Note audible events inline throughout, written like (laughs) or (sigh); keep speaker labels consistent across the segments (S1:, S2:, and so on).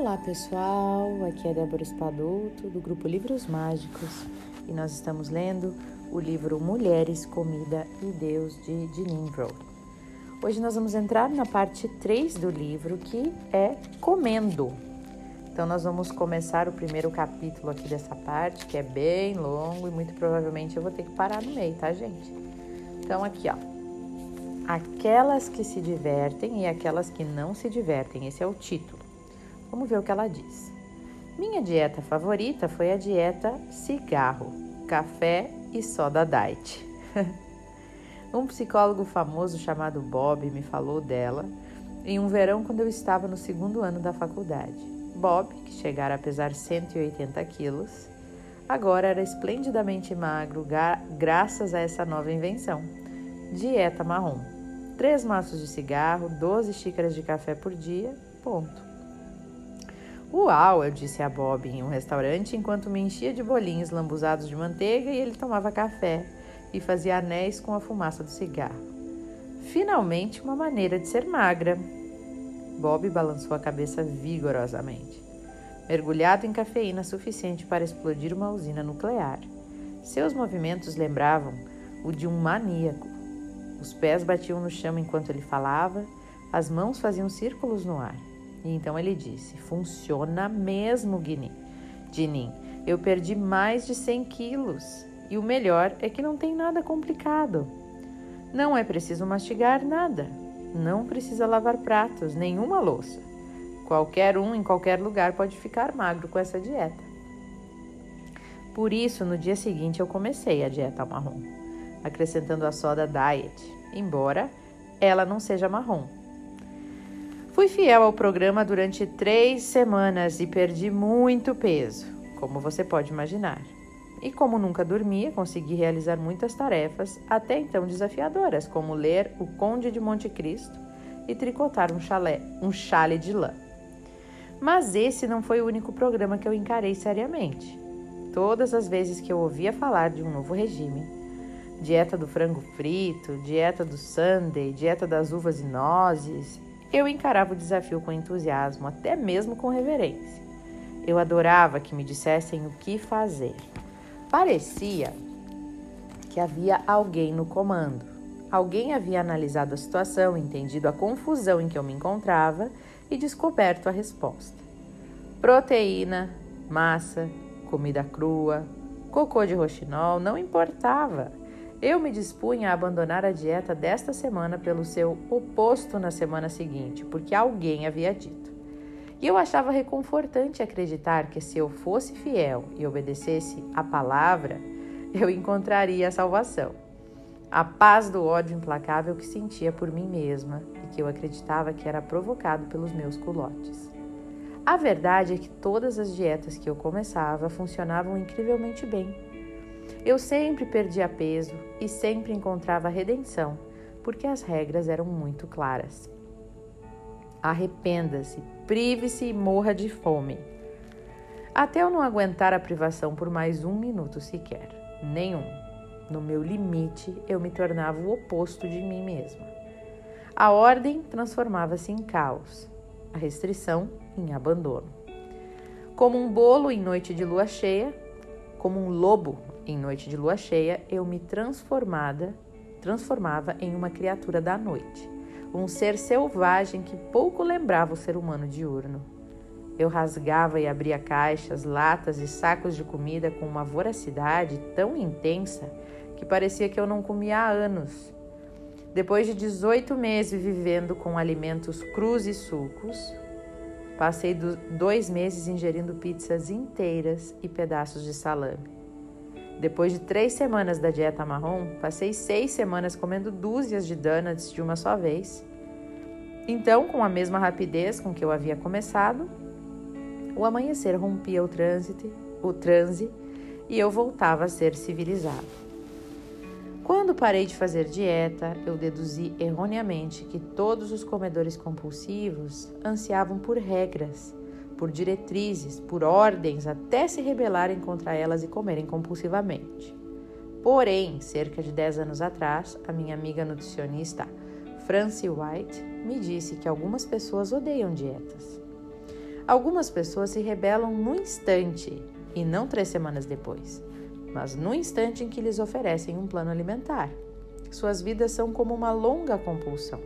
S1: Olá pessoal, aqui é Débora Espadoto do grupo Livros Mágicos e nós estamos lendo o livro Mulheres, Comida e Deus de Jeanine. Hoje nós vamos entrar na parte 3 do livro que é Comendo. Então nós vamos começar o primeiro capítulo aqui dessa parte que é bem longo e muito provavelmente eu vou ter que parar no meio, tá gente? Então aqui ó, aquelas que se divertem e aquelas que não se divertem, esse é o título. Vamos ver o que ela diz. Minha dieta favorita foi a dieta cigarro, café e soda diet. (laughs) um psicólogo famoso chamado Bob me falou dela em um verão quando eu estava no segundo ano da faculdade. Bob, que chegara a pesar 180 quilos, agora era esplendidamente magro graças a essa nova invenção. Dieta marrom. Três maços de cigarro, 12 xícaras de café por dia, ponto. Uau, eu disse a Bob em um restaurante enquanto me enchia de bolinhos lambuzados de manteiga e ele tomava café e fazia anéis com a fumaça do cigarro. Finalmente, uma maneira de ser magra. Bob balançou a cabeça vigorosamente. Mergulhado em cafeína suficiente para explodir uma usina nuclear. Seus movimentos lembravam o de um maníaco. Os pés batiam no chão enquanto ele falava, as mãos faziam círculos no ar. E então ele disse: Funciona mesmo, Guinim. Dinim, eu perdi mais de 100 quilos. E o melhor é que não tem nada complicado. Não é preciso mastigar nada. Não precisa lavar pratos, nenhuma louça. Qualquer um em qualquer lugar pode ficar magro com essa dieta. Por isso, no dia seguinte eu comecei a dieta marrom, acrescentando a soda diet, embora ela não seja marrom, Fui fiel ao programa durante três semanas e perdi muito peso, como você pode imaginar. E como nunca dormia, consegui realizar muitas tarefas, até então desafiadoras, como ler O Conde de Monte Cristo e tricotar um, chalé, um chale de lã. Mas esse não foi o único programa que eu encarei seriamente. Todas as vezes que eu ouvia falar de um novo regime, dieta do frango frito, dieta do sundae, dieta das uvas e nozes, eu encarava o desafio com entusiasmo, até mesmo com reverência. Eu adorava que me dissessem o que fazer. Parecia que havia alguém no comando. Alguém havia analisado a situação, entendido a confusão em que eu me encontrava e descoberto a resposta. Proteína, massa, comida crua, cocô de roxinol, não importava. Eu me dispunha a abandonar a dieta desta semana pelo seu oposto na semana seguinte, porque alguém havia dito. E eu achava reconfortante acreditar que se eu fosse fiel e obedecesse a palavra, eu encontraria a salvação. A paz do ódio implacável que sentia por mim mesma e que eu acreditava que era provocado pelos meus culotes. A verdade é que todas as dietas que eu começava funcionavam incrivelmente bem eu sempre perdia peso e sempre encontrava redenção, porque as regras eram muito claras. Arrependa-se, prive-se e morra de fome. Até eu não aguentar a privação por mais um minuto sequer. Nenhum. No meu limite, eu me tornava o oposto de mim mesma. A ordem transformava-se em caos, a restrição em abandono. Como um bolo em noite de lua cheia, como um lobo em noite de lua cheia, eu me transformada, transformava em uma criatura da noite, um ser selvagem que pouco lembrava o ser humano diurno. Eu rasgava e abria caixas, latas e sacos de comida com uma voracidade tão intensa que parecia que eu não comia há anos. Depois de 18 meses vivendo com alimentos crus e sucos, passei dois meses ingerindo pizzas inteiras e pedaços de salame. Depois de três semanas da dieta marrom, passei seis semanas comendo dúzias de donuts de uma só vez. Então, com a mesma rapidez com que eu havia começado, o amanhecer rompia o trânsito, o transe e eu voltava a ser civilizado. Quando parei de fazer dieta, eu deduzi erroneamente que todos os comedores compulsivos ansiavam por regras por diretrizes, por ordens, até se rebelarem contra elas e comerem compulsivamente. Porém, cerca de 10 anos atrás, a minha amiga nutricionista Francie White me disse que algumas pessoas odeiam dietas. Algumas pessoas se rebelam no instante e não três semanas depois, mas no instante em que lhes oferecem um plano alimentar. Suas vidas são como uma longa compulsão.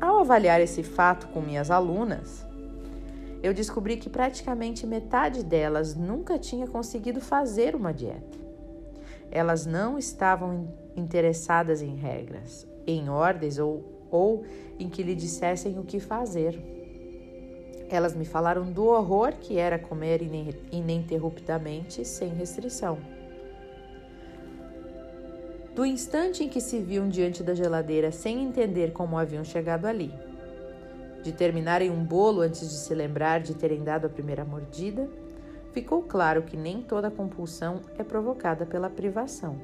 S1: Ao avaliar esse fato com minhas alunas, eu descobri que praticamente metade delas nunca tinha conseguido fazer uma dieta. Elas não estavam interessadas em regras, em ordens ou, ou em que lhe dissessem o que fazer. Elas me falaram do horror que era comer ininterruptamente sem restrição. Do instante em que se viam diante da geladeira sem entender como haviam chegado ali, de terminarem um bolo antes de se lembrar de terem dado a primeira mordida, ficou claro que nem toda compulsão é provocada pela privação.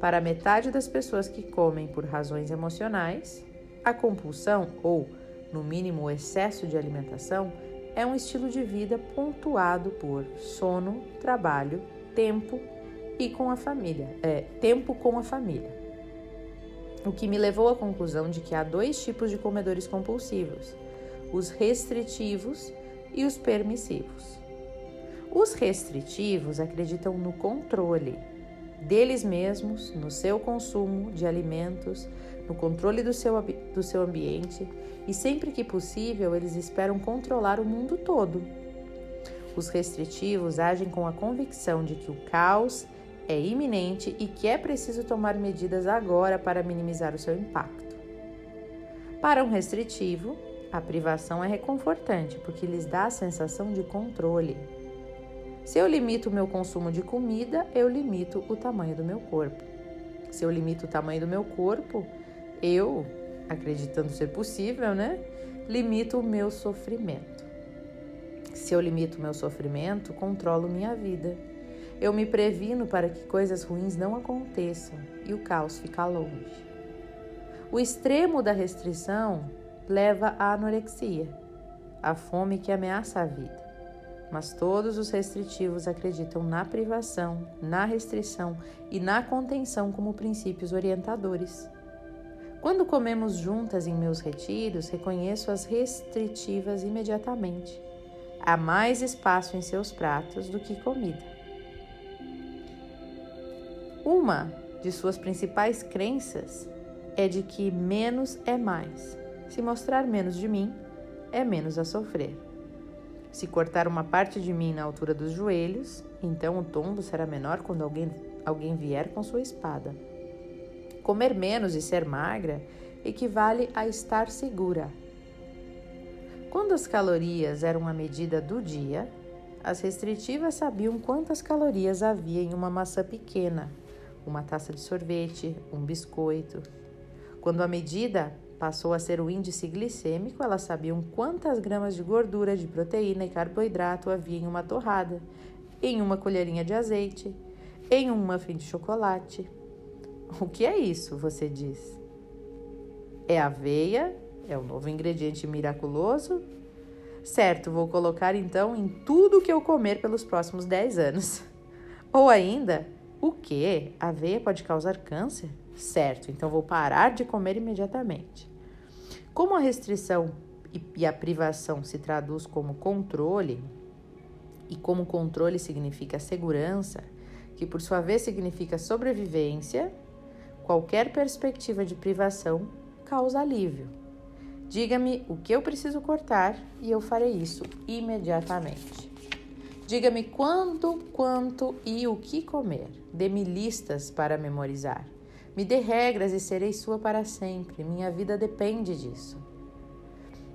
S1: Para metade das pessoas que comem por razões emocionais, a compulsão, ou, no mínimo, o excesso de alimentação, é um estilo de vida pontuado por sono, trabalho, tempo e com a família, é, tempo com a família o que me levou à conclusão de que há dois tipos de comedores compulsivos: os restritivos e os permissivos. Os restritivos acreditam no controle deles mesmos, no seu consumo de alimentos, no controle do seu, do seu ambiente e, sempre que possível, eles esperam controlar o mundo todo. Os restritivos agem com a convicção de que o caos é iminente e que é preciso tomar medidas agora para minimizar o seu impacto. Para um restritivo, a privação é reconfortante porque lhes dá a sensação de controle. Se eu limito o meu consumo de comida, eu limito o tamanho do meu corpo. Se eu limito o tamanho do meu corpo, eu, acreditando ser possível, né, limito o meu sofrimento. Se eu limito o meu sofrimento, controlo minha vida. Eu me previno para que coisas ruins não aconteçam e o caos fica longe. O extremo da restrição leva à anorexia, a fome que ameaça a vida. Mas todos os restritivos acreditam na privação, na restrição e na contenção como princípios orientadores. Quando comemos juntas em meus retiros, reconheço as restritivas imediatamente. Há mais espaço em seus pratos do que comida. Uma de suas principais crenças é de que menos é mais. Se mostrar menos de mim, é menos a sofrer. Se cortar uma parte de mim na altura dos joelhos, então o tombo será menor quando alguém, alguém vier com sua espada. Comer menos e ser magra equivale a estar segura. Quando as calorias eram a medida do dia, as restritivas sabiam quantas calorias havia em uma maçã pequena uma taça de sorvete, um biscoito. Quando a medida passou a ser o índice glicêmico, elas sabiam quantas gramas de gordura, de proteína e carboidrato havia em uma torrada, em uma colherinha de azeite, em um muffin de chocolate. O que é isso? Você diz. É aveia? É o novo ingrediente miraculoso? Certo, vou colocar então em tudo que eu comer pelos próximos 10 anos. Ou ainda, o que? Aveia pode causar câncer? Certo, então vou parar de comer imediatamente. Como a restrição e a privação se traduz como controle, e como controle significa segurança, que por sua vez significa sobrevivência, qualquer perspectiva de privação causa alívio. Diga-me o que eu preciso cortar e eu farei isso imediatamente. Diga-me quando, quanto e o que comer. Dê-me listas para memorizar. Me dê regras e serei sua para sempre. Minha vida depende disso.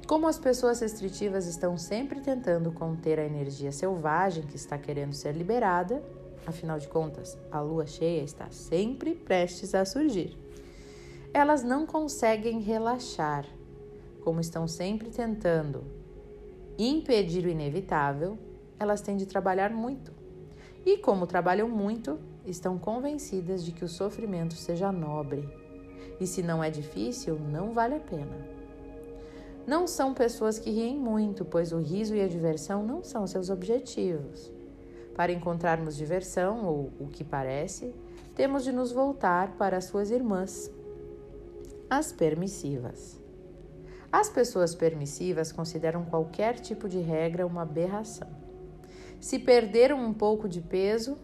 S1: Como as pessoas restritivas estão sempre tentando conter a energia selvagem que está querendo ser liberada, afinal de contas, a lua cheia está sempre prestes a surgir. Elas não conseguem relaxar, como estão sempre tentando impedir o inevitável, elas têm de trabalhar muito. E como trabalham muito, estão convencidas de que o sofrimento seja nobre. E se não é difícil, não vale a pena. Não são pessoas que riem muito, pois o riso e a diversão não são seus objetivos. Para encontrarmos diversão, ou o que parece, temos de nos voltar para as suas irmãs, as permissivas. As pessoas permissivas consideram qualquer tipo de regra uma aberração. Se perderam um pouco de peso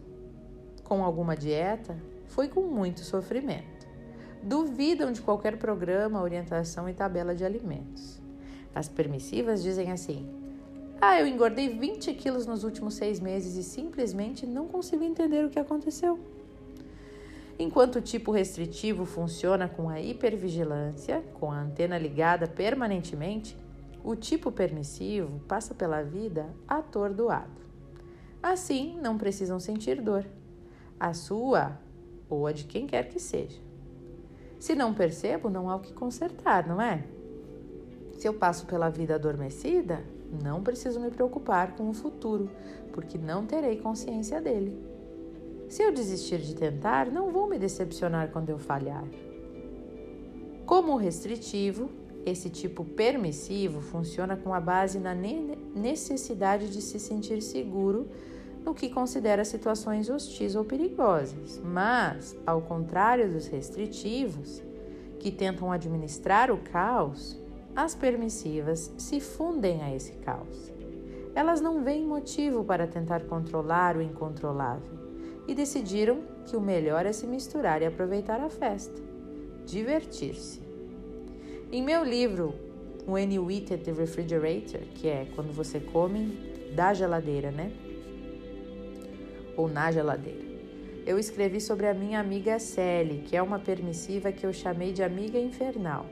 S1: com alguma dieta, foi com muito sofrimento. Duvidam de qualquer programa, orientação e tabela de alimentos. As permissivas dizem assim: Ah, eu engordei 20 quilos nos últimos seis meses e simplesmente não consigo entender o que aconteceu. Enquanto o tipo restritivo funciona com a hipervigilância, com a antena ligada permanentemente, o tipo permissivo passa pela vida atordoado. Assim, não precisam sentir dor, a sua ou a de quem quer que seja. Se não percebo, não há o que consertar, não é? Se eu passo pela vida adormecida, não preciso me preocupar com o futuro, porque não terei consciência dele. Se eu desistir de tentar, não vou me decepcionar quando eu falhar. Como restritivo, esse tipo permissivo funciona com a base na necessidade de se sentir seguro no que considera situações hostis ou perigosas. Mas, ao contrário dos restritivos, que tentam administrar o caos, as permissivas se fundem a esse caos. Elas não veem motivo para tentar controlar o incontrolável e decidiram que o melhor é se misturar e aproveitar a festa, divertir-se. Em meu livro When You Eat at the Refrigerator, que é quando você come da geladeira, né? Ou na geladeira. Eu escrevi sobre a minha amiga Sally, que é uma permissiva que eu chamei de amiga infernal.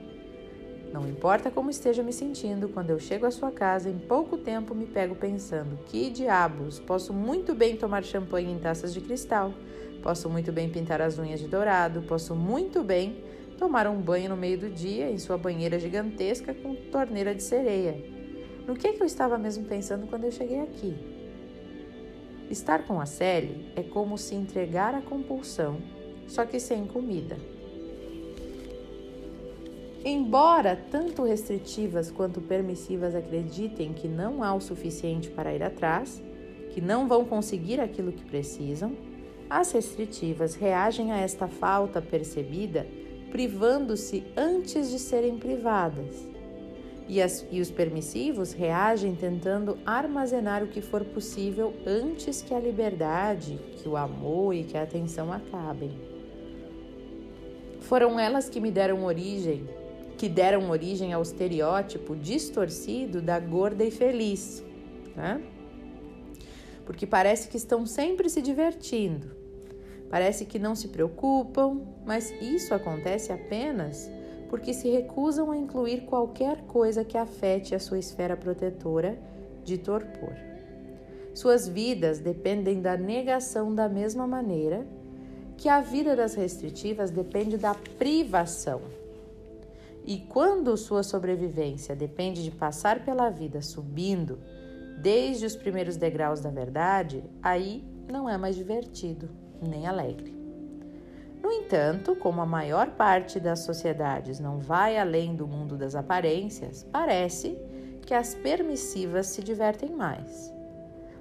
S1: Não importa como esteja me sentindo, quando eu chego à sua casa, em pouco tempo me pego pensando: que diabos, posso muito bem tomar champanhe em taças de cristal, posso muito bem pintar as unhas de dourado, posso muito bem tomar um banho no meio do dia em sua banheira gigantesca com torneira de sereia. No que, é que eu estava mesmo pensando quando eu cheguei aqui? Estar com a Sally é como se entregar à compulsão, só que sem comida. Embora tanto restritivas quanto permissivas acreditem que não há o suficiente para ir atrás, que não vão conseguir aquilo que precisam, as restritivas reagem a esta falta percebida privando-se antes de serem privadas. E, as, e os permissivos reagem tentando armazenar o que for possível antes que a liberdade, que o amor e que a atenção acabem. Foram elas que me deram origem que deram origem ao estereótipo distorcido da gorda e feliz, né? Porque parece que estão sempre se divertindo, parece que não se preocupam, mas isso acontece apenas porque se recusam a incluir qualquer coisa que afete a sua esfera protetora de torpor. Suas vidas dependem da negação da mesma maneira que a vida das restritivas depende da privação e quando sua sobrevivência depende de passar pela vida subindo desde os primeiros degraus da verdade, aí não é mais divertido nem alegre. No entanto, como a maior parte das sociedades não vai além do mundo das aparências, parece que as permissivas se divertem mais.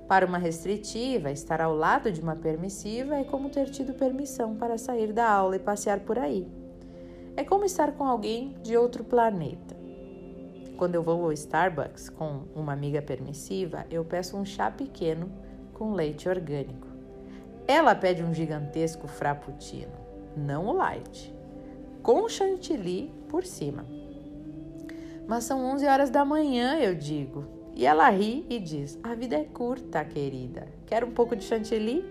S1: Para uma restritiva, estar ao lado de uma permissiva é como ter tido permissão para sair da aula e passear por aí. É como estar com alguém de outro planeta. Quando eu vou ao Starbucks com uma amiga permissiva, eu peço um chá pequeno com leite orgânico. Ela pede um gigantesco frappuccino, não o light, com chantilly por cima. Mas são 11 horas da manhã, eu digo. E ela ri e diz: A vida é curta, querida. Quer um pouco de chantilly?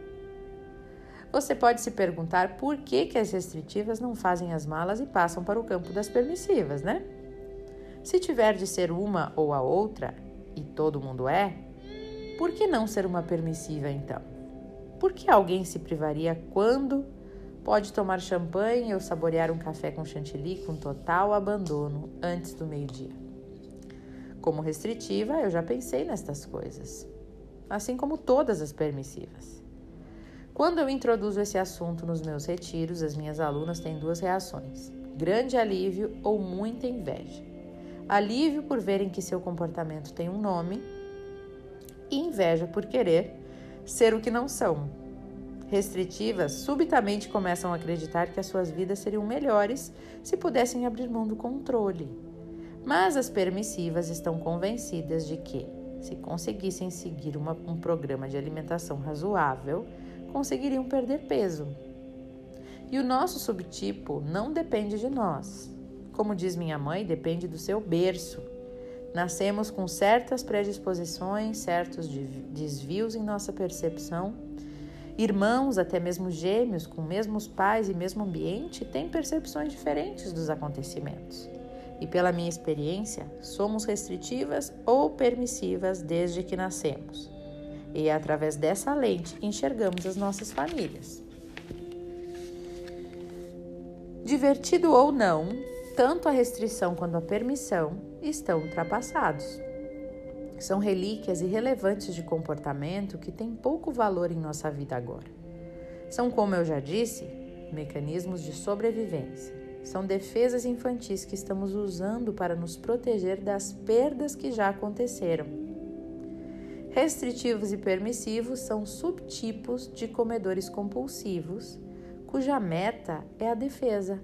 S1: Você pode se perguntar por que, que as restritivas não fazem as malas e passam para o campo das permissivas, né? Se tiver de ser uma ou a outra, e todo mundo é, por que não ser uma permissiva então? Por que alguém se privaria quando pode tomar champanhe ou saborear um café com chantilly com total abandono antes do meio-dia? Como restritiva, eu já pensei nestas coisas, assim como todas as permissivas. Quando eu introduzo esse assunto nos meus retiros, as minhas alunas têm duas reações: grande alívio ou muita inveja. Alívio por verem que seu comportamento tem um nome e inveja por querer ser o que não são. Restritivas subitamente começam a acreditar que as suas vidas seriam melhores se pudessem abrir mão do controle. Mas as permissivas estão convencidas de que, se conseguissem seguir uma, um programa de alimentação razoável, conseguiriam perder peso. E o nosso subtipo não depende de nós. Como diz minha mãe, depende do seu berço. Nascemos com certas predisposições, certos desvios em nossa percepção. Irmãos, até mesmo gêmeos, com mesmos pais e mesmo ambiente, têm percepções diferentes dos acontecimentos e pela minha experiência, somos restritivas ou permissivas desde que nascemos. E é através dessa lente que enxergamos as nossas famílias. Divertido ou não, tanto a restrição quanto a permissão estão ultrapassados. São relíquias irrelevantes de comportamento que têm pouco valor em nossa vida agora. São, como eu já disse, mecanismos de sobrevivência são defesas infantis que estamos usando para nos proteger das perdas que já aconteceram. Restritivos e permissivos são subtipos de comedores compulsivos, cuja meta é a defesa.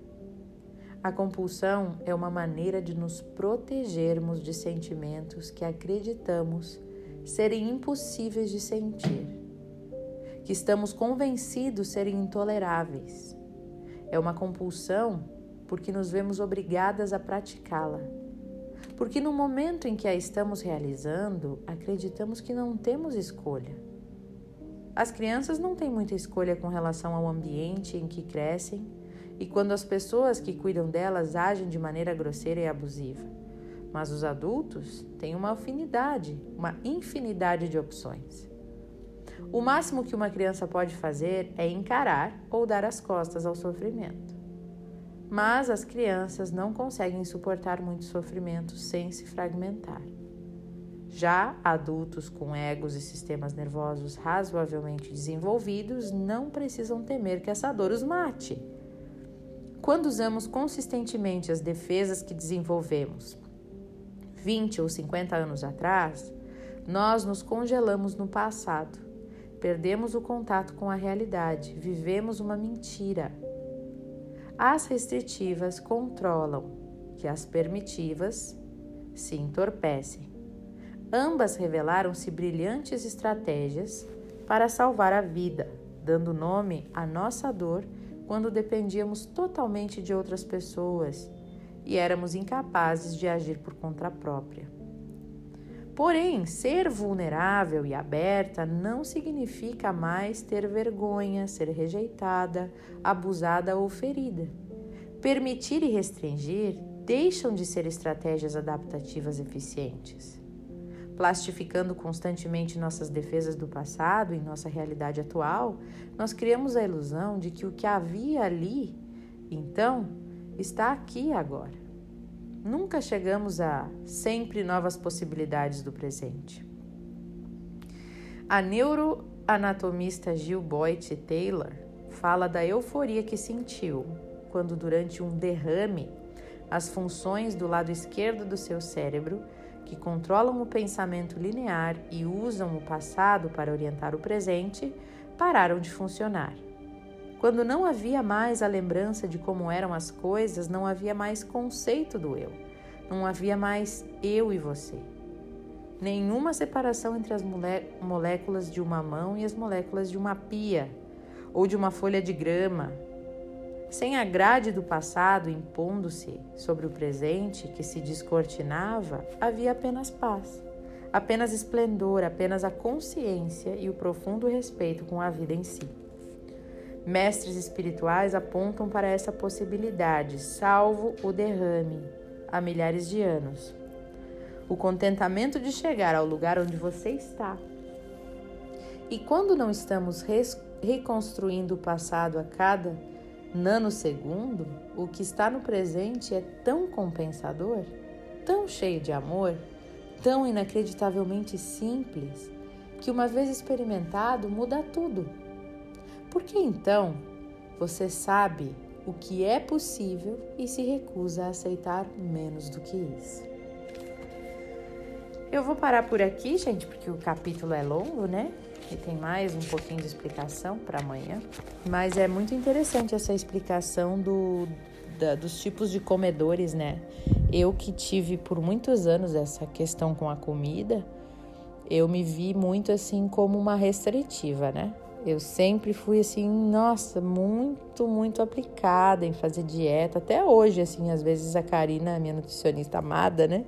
S1: A compulsão é uma maneira de nos protegermos de sentimentos que acreditamos serem impossíveis de sentir, que estamos convencidos serem intoleráveis. É uma compulsão porque nos vemos obrigadas a praticá-la. Porque no momento em que a estamos realizando, acreditamos que não temos escolha. As crianças não têm muita escolha com relação ao ambiente em que crescem e quando as pessoas que cuidam delas agem de maneira grosseira e abusiva. Mas os adultos têm uma afinidade, uma infinidade de opções. O máximo que uma criança pode fazer é encarar ou dar as costas ao sofrimento mas as crianças não conseguem suportar muito sofrimento sem se fragmentar. Já adultos com egos e sistemas nervosos razoavelmente desenvolvidos não precisam temer que essa dor os mate. Quando usamos consistentemente as defesas que desenvolvemos 20 ou 50 anos atrás, nós nos congelamos no passado, perdemos o contato com a realidade, vivemos uma mentira. As restritivas controlam, que as permitivas se entorpecem. Ambas revelaram-se brilhantes estratégias para salvar a vida, dando nome à nossa dor quando dependíamos totalmente de outras pessoas e éramos incapazes de agir por conta própria. Porém, ser vulnerável e aberta não significa mais ter vergonha, ser rejeitada, abusada ou ferida. Permitir e restringir deixam de ser estratégias adaptativas eficientes. Plastificando constantemente nossas defesas do passado em nossa realidade atual, nós criamos a ilusão de que o que havia ali, então, está aqui agora. Nunca chegamos a sempre novas possibilidades do presente. A neuroanatomista Jill Boyd Taylor fala da euforia que sentiu quando, durante um derrame, as funções do lado esquerdo do seu cérebro, que controlam o pensamento linear e usam o passado para orientar o presente, pararam de funcionar. Quando não havia mais a lembrança de como eram as coisas, não havia mais conceito do eu. Não havia mais eu e você. Nenhuma separação entre as moléculas de uma mão e as moléculas de uma pia, ou de uma folha de grama. Sem a grade do passado impondo-se sobre o presente que se descortinava, havia apenas paz, apenas esplendor, apenas a consciência e o profundo respeito com a vida em si. Mestres espirituais apontam para essa possibilidade, salvo o derrame, há milhares de anos. O contentamento de chegar ao lugar onde você está. E quando não estamos reconstruindo o passado a cada nanosegundo, o que está no presente é tão compensador, tão cheio de amor, tão inacreditavelmente simples, que uma vez experimentado muda tudo. Por que então você sabe o que é possível e se recusa a aceitar menos do que isso? Eu vou parar por aqui, gente, porque o capítulo é longo, né? E tem mais um pouquinho de explicação para amanhã. Mas é muito interessante essa explicação do, da, dos tipos de comedores, né? eu que tive por muitos anos essa questão com a comida, eu me vi muito assim como uma restritiva, né? Eu sempre fui assim, nossa, muito, muito aplicada em fazer dieta. Até hoje, assim, às vezes a Karina, minha nutricionista amada, né?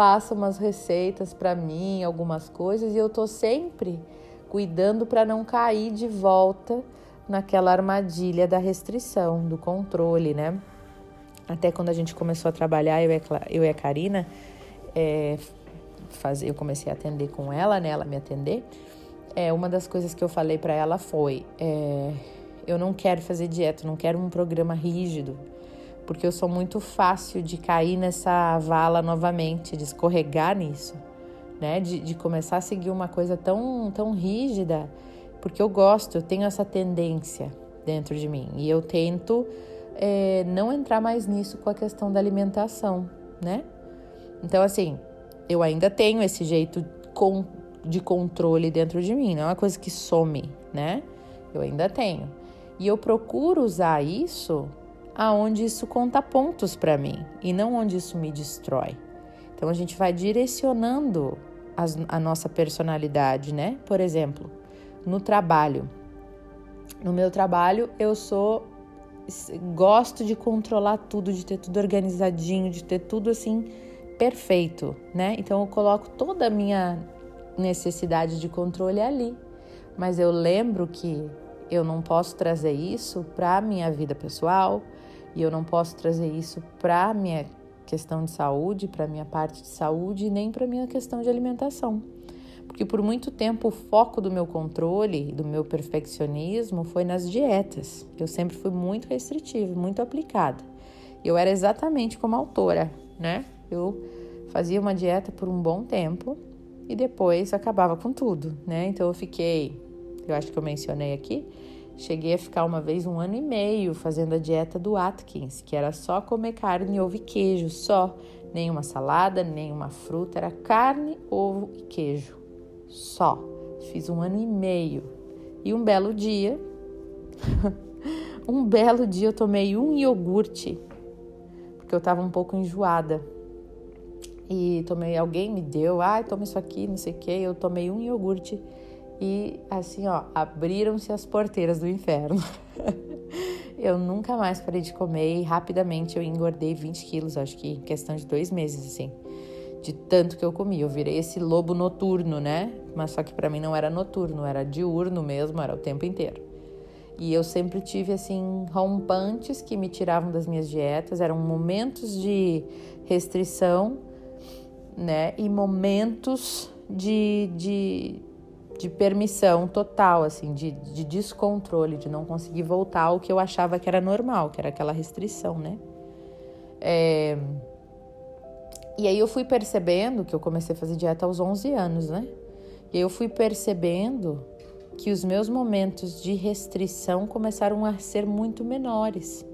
S1: Passa umas receitas para mim, algumas coisas, e eu tô sempre cuidando para não cair de volta naquela armadilha da restrição, do controle, né? Até quando a gente começou a trabalhar, eu e eu e a Karina, é, fazer, eu comecei a atender com ela, né? Ela me atender é, uma das coisas que eu falei para ela foi: é, eu não quero fazer dieta, não quero um programa rígido, porque eu sou muito fácil de cair nessa vala novamente, de escorregar nisso, né? De, de começar a seguir uma coisa tão, tão rígida, porque eu gosto, eu tenho essa tendência dentro de mim e eu tento é, não entrar mais nisso com a questão da alimentação, né? Então, assim, eu ainda tenho esse jeito com de controle dentro de mim, não é uma coisa que some, né? Eu ainda tenho. E eu procuro usar isso aonde isso conta pontos para mim e não onde isso me destrói. Então a gente vai direcionando as, a nossa personalidade, né? Por exemplo, no trabalho. No meu trabalho, eu sou gosto de controlar tudo, de ter tudo organizadinho, de ter tudo assim perfeito, né? Então eu coloco toda a minha necessidade de controle ali. Mas eu lembro que eu não posso trazer isso para a minha vida pessoal e eu não posso trazer isso para a minha questão de saúde, para a minha parte de saúde, nem para a minha questão de alimentação. Porque por muito tempo o foco do meu controle, do meu perfeccionismo foi nas dietas. Eu sempre fui muito restritiva, muito aplicada. Eu era exatamente como autora, né? Eu fazia uma dieta por um bom tempo e depois acabava com tudo, né? Então eu fiquei, eu acho que eu mencionei aqui, cheguei a ficar uma vez um ano e meio fazendo a dieta do Atkins, que era só comer carne, ovo e queijo, só. Nenhuma salada, nenhuma fruta, era carne, ovo e queijo, só. Fiz um ano e meio. E um belo dia, (laughs) um belo dia eu tomei um iogurte, porque eu tava um pouco enjoada e tomei, alguém me deu, ai, ah, toma isso aqui, não sei o que, eu tomei um iogurte e assim, ó, abriram-se as porteiras do inferno. (laughs) eu nunca mais parei de comer e rapidamente eu engordei 20 quilos, acho que em questão de dois meses, assim, de tanto que eu comi. Eu virei esse lobo noturno, né? Mas só que para mim não era noturno, era diurno mesmo, era o tempo inteiro. E eu sempre tive, assim, rompantes que me tiravam das minhas dietas, eram momentos de restrição né? E momentos de, de, de permissão total, assim, de, de descontrole, de não conseguir voltar ao que eu achava que era normal, que era aquela restrição, né? É... E aí eu fui percebendo que eu comecei a fazer dieta aos 11 anos, né? E aí eu fui percebendo que os meus momentos de restrição começaram a ser muito menores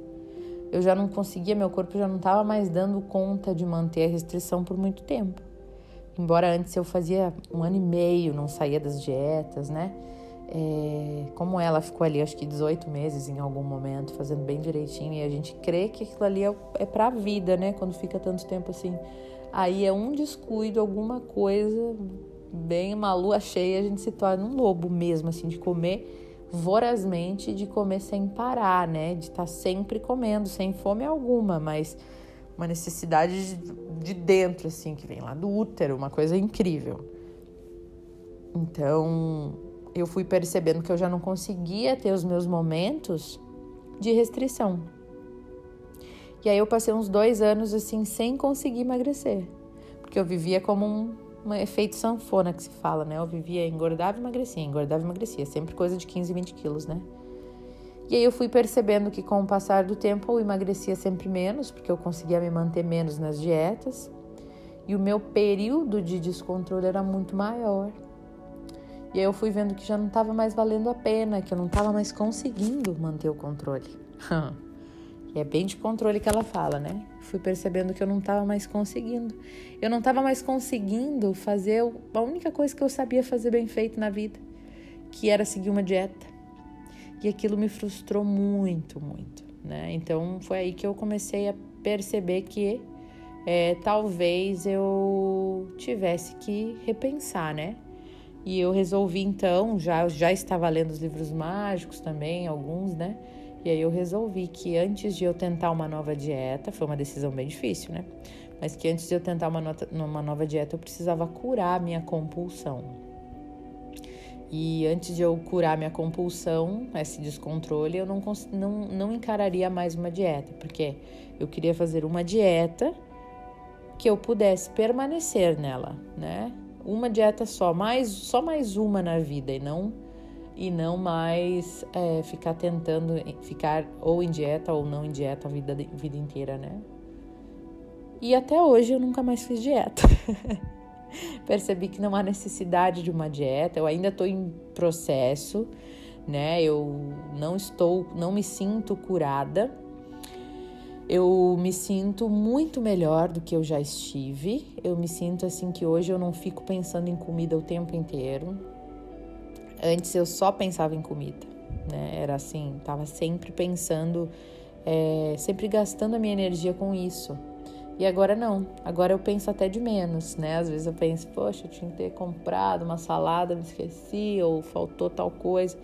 S1: eu já não conseguia, meu corpo já não estava mais dando conta de manter a restrição por muito tempo. Embora antes eu fazia um ano e meio, não saía das dietas, né? É, como ela ficou ali, acho que 18 meses em algum momento, fazendo bem direitinho, e a gente crê que aquilo ali é, é pra vida, né? Quando fica tanto tempo assim. Aí é um descuido, alguma coisa, bem uma lua cheia, a gente se torna um lobo mesmo, assim, de comer vorazmente de comer sem parar, né? De estar tá sempre comendo, sem fome alguma, mas uma necessidade de, de dentro, assim, que vem lá do útero, uma coisa incrível. Então, eu fui percebendo que eu já não conseguia ter os meus momentos de restrição. E aí eu passei uns dois anos assim sem conseguir emagrecer, porque eu vivia como um um efeito sanfona que se fala, né? Eu vivia engordava e emagrecia, engordava e emagrecia, sempre coisa de 15, 20 quilos, né? E aí eu fui percebendo que com o passar do tempo eu emagrecia sempre menos, porque eu conseguia me manter menos nas dietas, e o meu período de descontrole era muito maior. E aí eu fui vendo que já não estava mais valendo a pena, que eu não estava mais conseguindo manter o controle. (laughs) É bem de controle que ela fala, né? Fui percebendo que eu não estava mais conseguindo. Eu não estava mais conseguindo fazer a única coisa que eu sabia fazer bem feito na vida, que era seguir uma dieta. E aquilo me frustrou muito, muito, né? Então foi aí que eu comecei a perceber que é, talvez eu tivesse que repensar, né? E eu resolvi então, já já estava lendo os livros mágicos também, alguns, né? E aí eu resolvi que antes de eu tentar uma nova dieta, foi uma decisão bem difícil, né? Mas que antes de eu tentar uma, nota, uma nova dieta, eu precisava curar a minha compulsão. E antes de eu curar minha compulsão, esse descontrole, eu não, não, não encararia mais uma dieta, porque eu queria fazer uma dieta que eu pudesse permanecer nela, né? Uma dieta só, mais só mais uma na vida e não e não mais é, ficar tentando ficar ou em dieta ou não em dieta a vida, vida inteira, né? E até hoje eu nunca mais fiz dieta. (laughs) (laughs) Percebi que não há necessidade de uma dieta, eu ainda estou em processo, né? Eu não estou, não me sinto curada. Eu me sinto muito melhor do que eu já estive. Eu me sinto assim que hoje eu não fico pensando em comida o tempo inteiro. Antes eu só pensava em comida, né? Era assim, tava sempre pensando, é, sempre gastando a minha energia com isso. E agora não, agora eu penso até de menos, né? Às vezes eu penso, poxa, eu tinha que ter comprado uma salada, me esqueci, ou faltou tal coisa.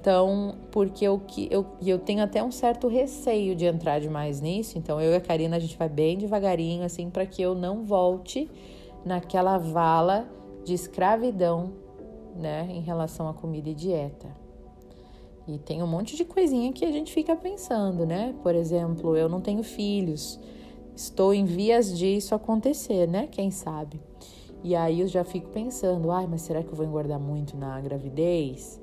S1: Então, porque eu, eu, eu tenho até um certo receio de entrar demais nisso, então eu e a Karina a gente vai bem devagarinho, assim, para que eu não volte naquela vala de escravidão né, em relação à comida e dieta. E tem um monte de coisinha que a gente fica pensando, né? Por exemplo, eu não tenho filhos, estou em vias disso acontecer, né? Quem sabe? E aí eu já fico pensando, ai, mas será que eu vou engordar muito na gravidez?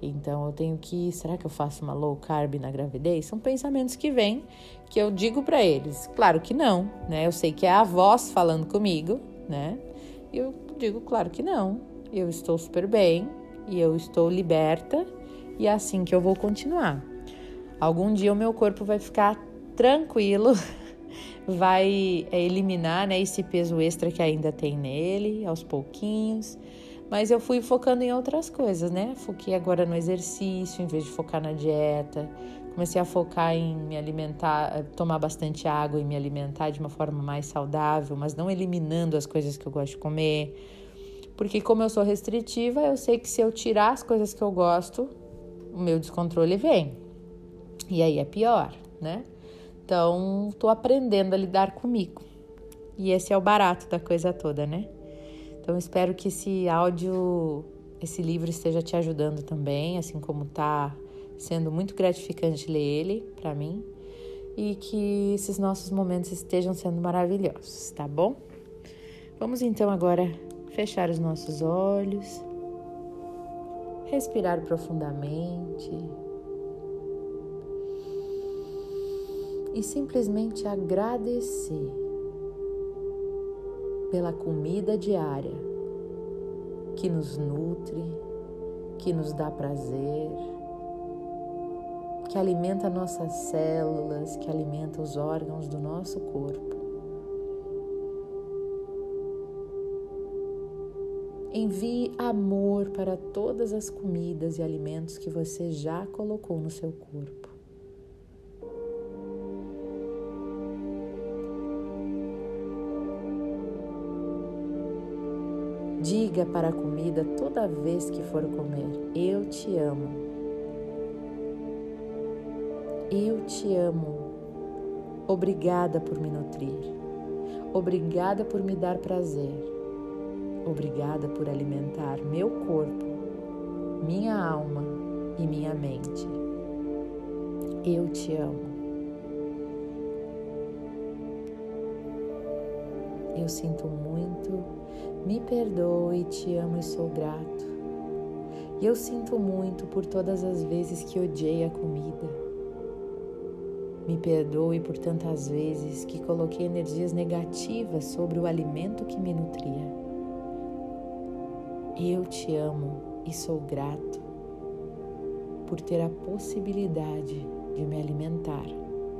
S1: Então eu tenho que, será que eu faço uma low carb na gravidez? São pensamentos que vêm que eu digo para eles. Claro que não, né? Eu sei que é a voz falando comigo, né? E eu digo, claro que não eu estou super bem e eu estou liberta e é assim que eu vou continuar. Algum dia o meu corpo vai ficar tranquilo, (laughs) vai é, eliminar né, esse peso extra que ainda tem nele, aos pouquinhos. Mas eu fui focando em outras coisas, né? Foquei agora no exercício, em vez de focar na dieta. Comecei a focar em me alimentar, eh, tomar bastante água e me alimentar de uma forma mais saudável, mas não eliminando as coisas que eu gosto de comer porque como eu sou restritiva, eu sei que se eu tirar as coisas que eu gosto, o meu descontrole vem. E aí é pior, né? Então, tô aprendendo a lidar comigo. E esse é o barato da coisa toda, né? Então, espero que esse áudio, esse livro esteja te ajudando também, assim como tá sendo muito gratificante ler ele para mim. E que esses nossos momentos estejam sendo maravilhosos, tá bom? Vamos então agora fechar os nossos olhos, respirar profundamente e simplesmente agradecer pela comida diária que nos nutre, que nos dá prazer, que alimenta nossas células, que alimenta os órgãos do nosso corpo. Envie amor para todas as comidas e alimentos que você já colocou no seu corpo. Diga para a comida toda vez que for comer: Eu te amo. Eu te amo. Obrigada por me nutrir. Obrigada por me dar prazer. Obrigada por alimentar meu corpo, minha alma e minha mente. Eu te amo. Eu sinto muito, me perdoe, te amo e sou grato. E eu sinto muito por todas as vezes que odiei a comida. Me perdoe por tantas vezes que coloquei energias negativas sobre o alimento que me nutria. Eu te amo e sou grato por ter a possibilidade de me alimentar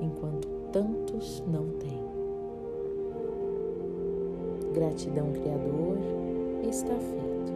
S1: enquanto tantos não têm. Gratidão, Criador, está feito.